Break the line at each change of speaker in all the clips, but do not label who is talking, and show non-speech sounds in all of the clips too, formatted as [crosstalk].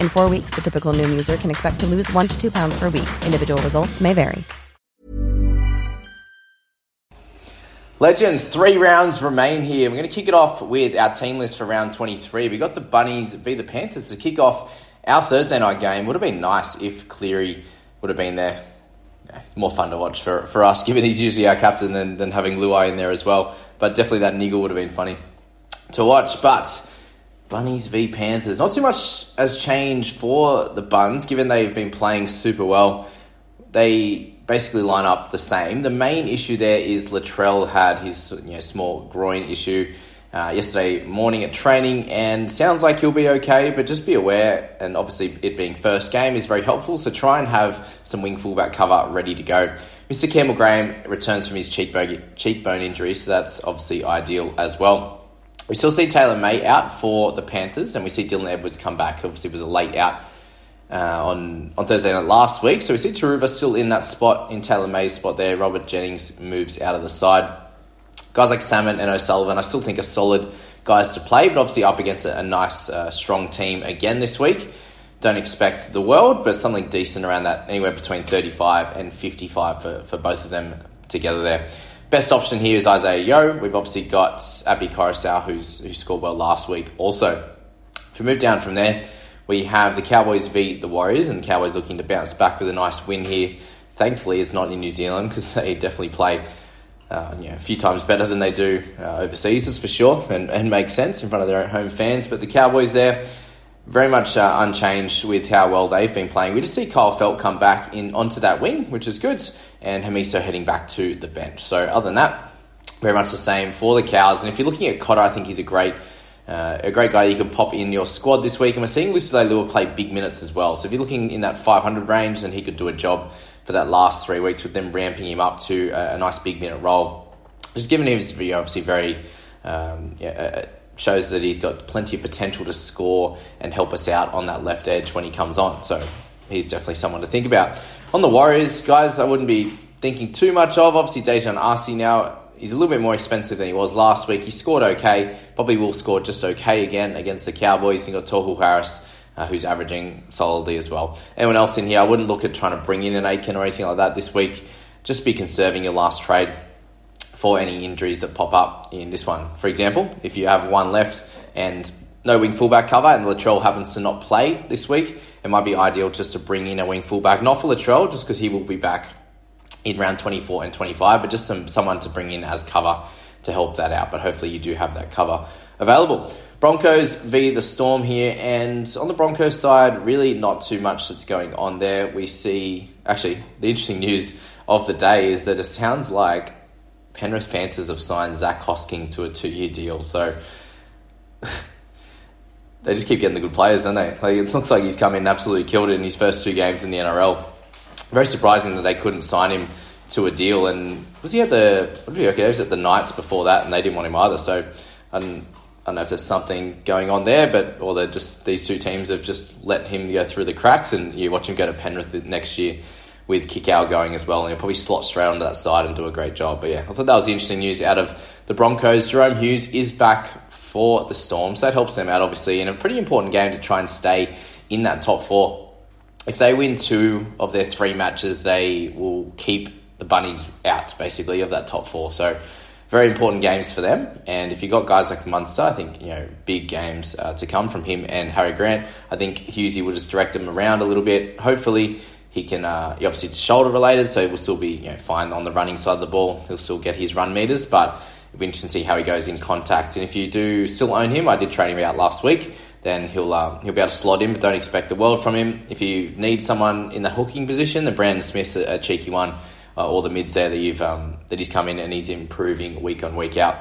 In four weeks, the typical Noom user can expect to lose one to two pounds per week. Individual results may vary.
Legends, three rounds remain here. We're going to kick it off with our team list for round 23. we got the Bunnies v the Panthers to kick off our Thursday night game. Would have been nice if Cleary would have been there. More fun to watch for, for us, given he's usually our captain, than, than having Luai in there as well. But definitely that niggle would have been funny to watch. But Bunnies v Panthers, not too much has changed for the Buns, given they've been playing super well. They basically line up the same. The main issue there is Latrell had his you know, small groin issue uh, yesterday morning at training, and sounds like he'll be okay. But just be aware, and obviously it being first game is very helpful. So try and have some wing fullback cover ready to go. Mr. Campbell Graham returns from his cheekbone cheekbone injury, so that's obviously ideal as well. We still see Taylan May out for the Panthers, and we see Dylan Edwards come back. Obviously, it was a late out uh, on on Thursday night last week. So we see Turuva still in that spot, in Taylan May's spot there. Robert Jennings moves out of the side. Guys like Salmon and O'Sullivan, I still think are solid guys to play, but obviously up against a, a nice, uh, strong team again this week. Don't expect the world, but something decent around that, anywhere between 35 and 55 for, for both of them together there. Best option here is Isaah Yeo. We've obviously got Api Koroisau, who's, who scored well last week also. If we move down from there, we have the Cowboys v the Warriors, and the Cowboys looking to bounce back with a nice win here. Thankfully, it's not in New Zealand because they definitely play uh, you know, a few times better than they do uh, overseas, that's for sure, and, and makes sense in front of their own home fans. But the Cowboys there, very much uh, unchanged with how well they've been playing. We just see Kyle Feldt come back in onto that wing, which is good, and Hamiso heading back to the bench. So other than that, very much the same for the Cows. And if you're looking at Cotter, I think he's a great uh, a great guy you can pop in your squad this week. And we're seeing Lucy Lua play big minutes as well. So if you're looking in that 500 range, then he could do a job for that last three weeks with them ramping him up to a, a nice big minute role. Just given his video, obviously very um, yeah, shows that he's got plenty of potential to score and help us out on that left edge when he comes on. So he's definitely someone to think about. On the Warriors, guys, I wouldn't be thinking too much of. Obviously, Dejan Arce now He's a little bit more expensive than he was last week. He scored okay. Probably will score just okay again against the Cowboys. You got Tohu Harris, uh, who's averaging solidly as well. Anyone else in here? I wouldn't look at trying to bring in an Aiken or anything like that this week. Just be conserving your last trade for any injuries that pop up in this one. For example, if you have one left and no wing fullback cover and Latrell happens to not play this week, it might be ideal just to bring in a wing fullback, not for Latrell, just because he will be back in round 24 and 25, but just some someone to bring in as cover to help that out. But hopefully you do have that cover available. Broncos v the Storm here, and on the Broncos side, really not too much that's going on there. We see actually the interesting news of the day is that it sounds like Penrith Panthers have signed Zac Hosking to a two-year deal. So [laughs] they just keep getting the good players, don't they? Like it looks like he's come in and absolutely killed it in his first two games in the NRL very surprising that they couldn't sign him to a deal. And was he at the what he, okay, he was at the Knights before that, and they didn't want him either. So, um, I don't know if there's something going on there, but or they're just these two teams have just let him go through the cracks, and you watch him go to Penrith next year with Kikau going as well, and he'll probably slot straight onto that side and do a great job. But yeah, I thought that was the interesting news out of the Broncos. Jahrome Hughes is back for the Storm, so that helps them out obviously in a pretty important game to try and stay in that top four. If they win two of their three matches, they will keep the Bunnies out basically of that top four. So very important games for them. And if you've got guys like Munster, I think you know big games uh, to come from him and Harry Grant. I think Hughesy will just direct them around a little bit. Hopefully, he can. Uh, obviously, it's shoulder related, so he will still be you know fine on the running side of the ball. He'll still get his run meters, but it'll be interesting to see how he goes in contact. And if you do still own him, I did trade him out last week. Then he'll uh, he'll be able to slot in, but don't expect the world from him. If you need someone in the hooking position, the Brandon Smith's a, a cheeky one uh, all the mids there that you've um, that he's come in and he's improving week on week out,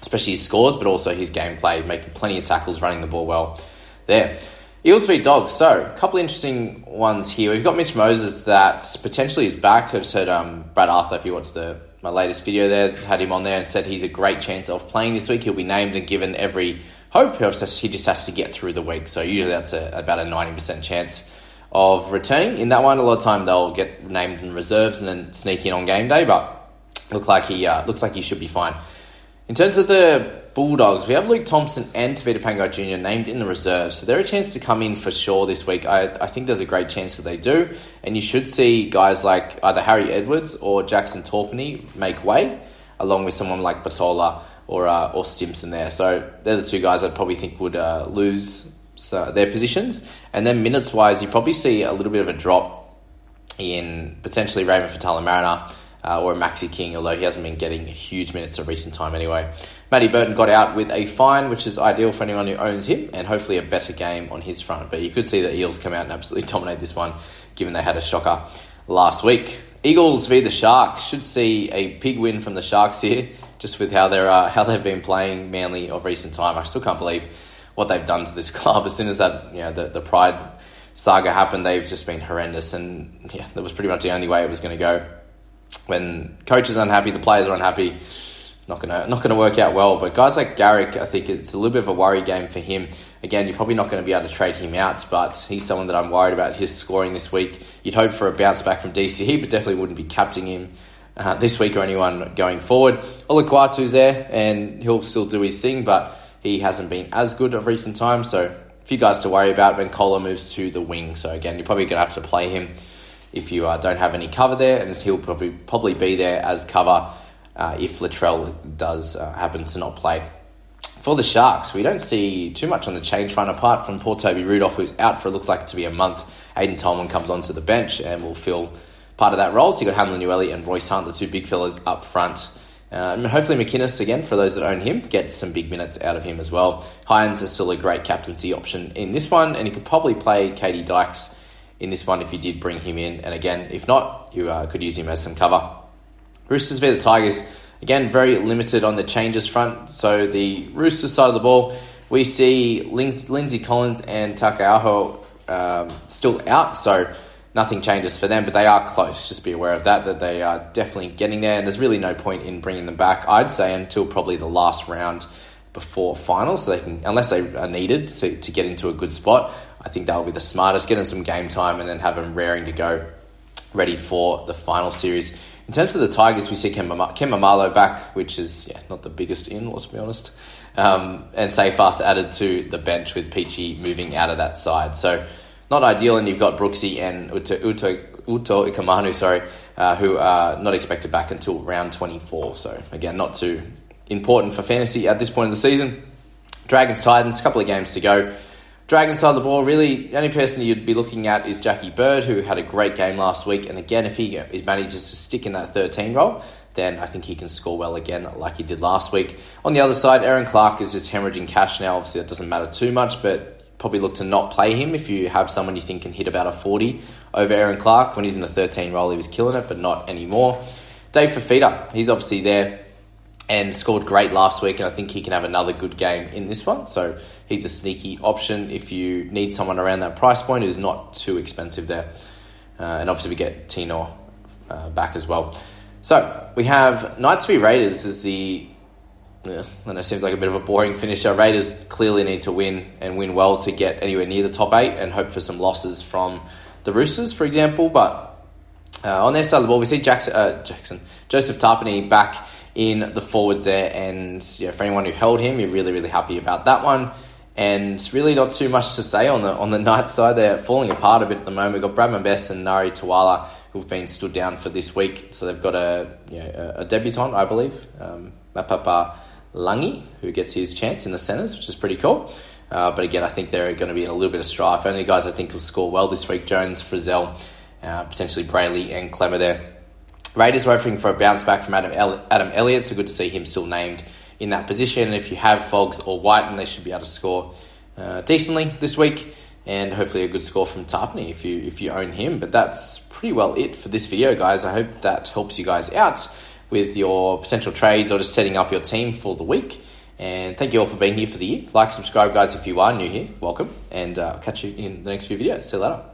especially his scores, but also his gameplay, making plenty of tackles, running the ball well. There. Eels v Dogs. So, a couple interesting ones here. We've got Mitch Moses that potentially is back. I've said um, Brad Arthur, if you watched the my latest video there, had him on there and said he's a great chance of playing this week. He'll be named and given every hope. He just has to get through the week. So, usually that's a, about a 90% chance of returning. In that one, a lot of time they'll get named in reserves and then sneak in on game day, but look like he uh, looks like he should be fine. In terms of the Bulldogs, we have Luke Thompson and Tevita Pangai Jr. named in the reserves, so they're a chance to come in for sure this week. I, I think there's a great chance that they do, and you should see guys like either Harry Edwards or Jackson Topine make way, along with someone like Batola or uh, or Stimson there. So they're the two guys I'd probably think would uh, lose so their positions. And then minutes wise, you probably see a little bit of a drop in potentially Raymond Faitala-Mariner uh, or Maxi King, although he hasn't been getting huge minutes of recent time anyway. Matty Burton got out with a fine, which is ideal for anyone who owns him, and hopefully a better game on his front. But you could see the Eels come out and absolutely [laughs] dominate this one, given they had a shocker last week. Eagles v the Sharks should see a big win from the Sharks here, just with how they're uh, [laughs] how they've been playing Manly of recent time. I still can't believe what they've done to this [laughs] club. As soon as that, you know, the, the Pride saga happened, they've just been horrendous. And yeah, that was pretty much the only way it was going to go. When coaches are unhappy, the players are unhappy. Not gonna not gonna work out well. But guys like Garrick, I think it's a little bit of a worry game for him. Again, you're probably not going to be able to trade him out, but he's someone that I'm worried about his scoring this week. You'd hope for a bounce back from DCE, but definitely wouldn't be captaining him uh, this week or anyone going forward. Olakau'atu's there, and he'll still do his thing, but he hasn't been as good of recent times, so a few guys to worry about when Kohler moves to the wing. So again, you're probably going to have to play him if you uh, don't have any cover there, and he'll probably probably be there as cover uh, if Latrell does uh, happen to not play. For the Sharks, we don't see too much on the change front apart from poor Toby Rudolf, who's out for it looks like to be a month. Aiden Tolman comes onto the bench and will fill part of that role. So you've got Hamlin Uele and Royce Hunt, the two big fellas up front. and hopefully, McInnes, again, for those that own him, gets some big minutes out of him as well. Hynes is still a great captaincy option in this one, and he could probably play Katie Dykes in this one if you did bring him in. And again, if not, you uh, could use him as some cover. Roosters v the Tigers, again, very limited on the changes front. So, the Roosters side of the ball, we see Lindsay Collins and Taukei'aho um, still out. So, nothing changes for them, but they are close. Just be aware of that, that they are definitely getting there, and there's really no point in bringing them back, I'd say, until probably the last round before finals, so they can, unless they are needed to, to get into a good spot, I think that'll be the smartest, get some game time and then have them raring to go, ready for the final series. In terms of the Tigers, we see Ken, Maumalo back, which is yeah, not the biggest in, let's be honest. Um, and Seyfarth added to the bench with Peachy moving out of that side. So not ideal, and you've got Brooksy and Uto, Uto, Utoikamanu, sorry, uh, who are not expected back until round 24. So, again, not too important for fantasy at this point in the season. Dragons Titans, a couple of games to go. Dragons side of the ball, really, the only person you'd be looking at is Jackie Bird, who had a great game last week. And again, if he manages to stick in that 13 role, then I think he can score well again, like he did last week. On the other side, Erin Clark is just hemorrhaging cash now. Obviously, that doesn't matter too much, but probably look to not play him if you have someone you think can hit about a 40 over Erin Clark. When he's in a 13 role, he was killing it, but not anymore. Dave Fifita, he's obviously there and scored great last week, and I think he can have another good game in this one. So he's a sneaky option if you need someone around that price point who's not too expensive there. Uh, and obviously, we get Tino uh, back as well. So we have Knights v Raiders as the and it seems like a bit of a boring finisher. Raiders clearly need to win and win well to get anywhere near the top eight and hope for some losses from the Roosters, for example. But uh, on their side of the ball, we see Jackson, uh, Jackson Joseph Tapine back in the forwards there, and yeah, for anyone who held him, you're really really happy about that one. And really, not too much to say on the on the [laughs] night side. They're falling apart a bit at the moment. We've got Bradman Best and Nari Tuala who've been stood down for this week. So they've got a you know, a debutant, I believe, um, Mapapa Langi, who gets his chance in the centres, which is pretty cool. Uh, but again, I think they're going to be in a little bit of strife. Only guys I think will score well this week: Jones, Frizell, uh, potentially Brailey and Clemmer there. Raiders were hoping for a bounce back from Adam El- Adam Elliott, so good to see him still named in that position. And if you have Fogs or White, and they should be able to score uh, decently this week, and hopefully a good score from Tapine if you if you own him. But that's pretty well it for this video, guys. I hope that helps you guys out with your potential trades or just setting up your team for the week. And thank you all for being here for the year. Like, subscribe, guys, if you are new here. Welcome. And uh, I'll catch you in the next few videos. See you later.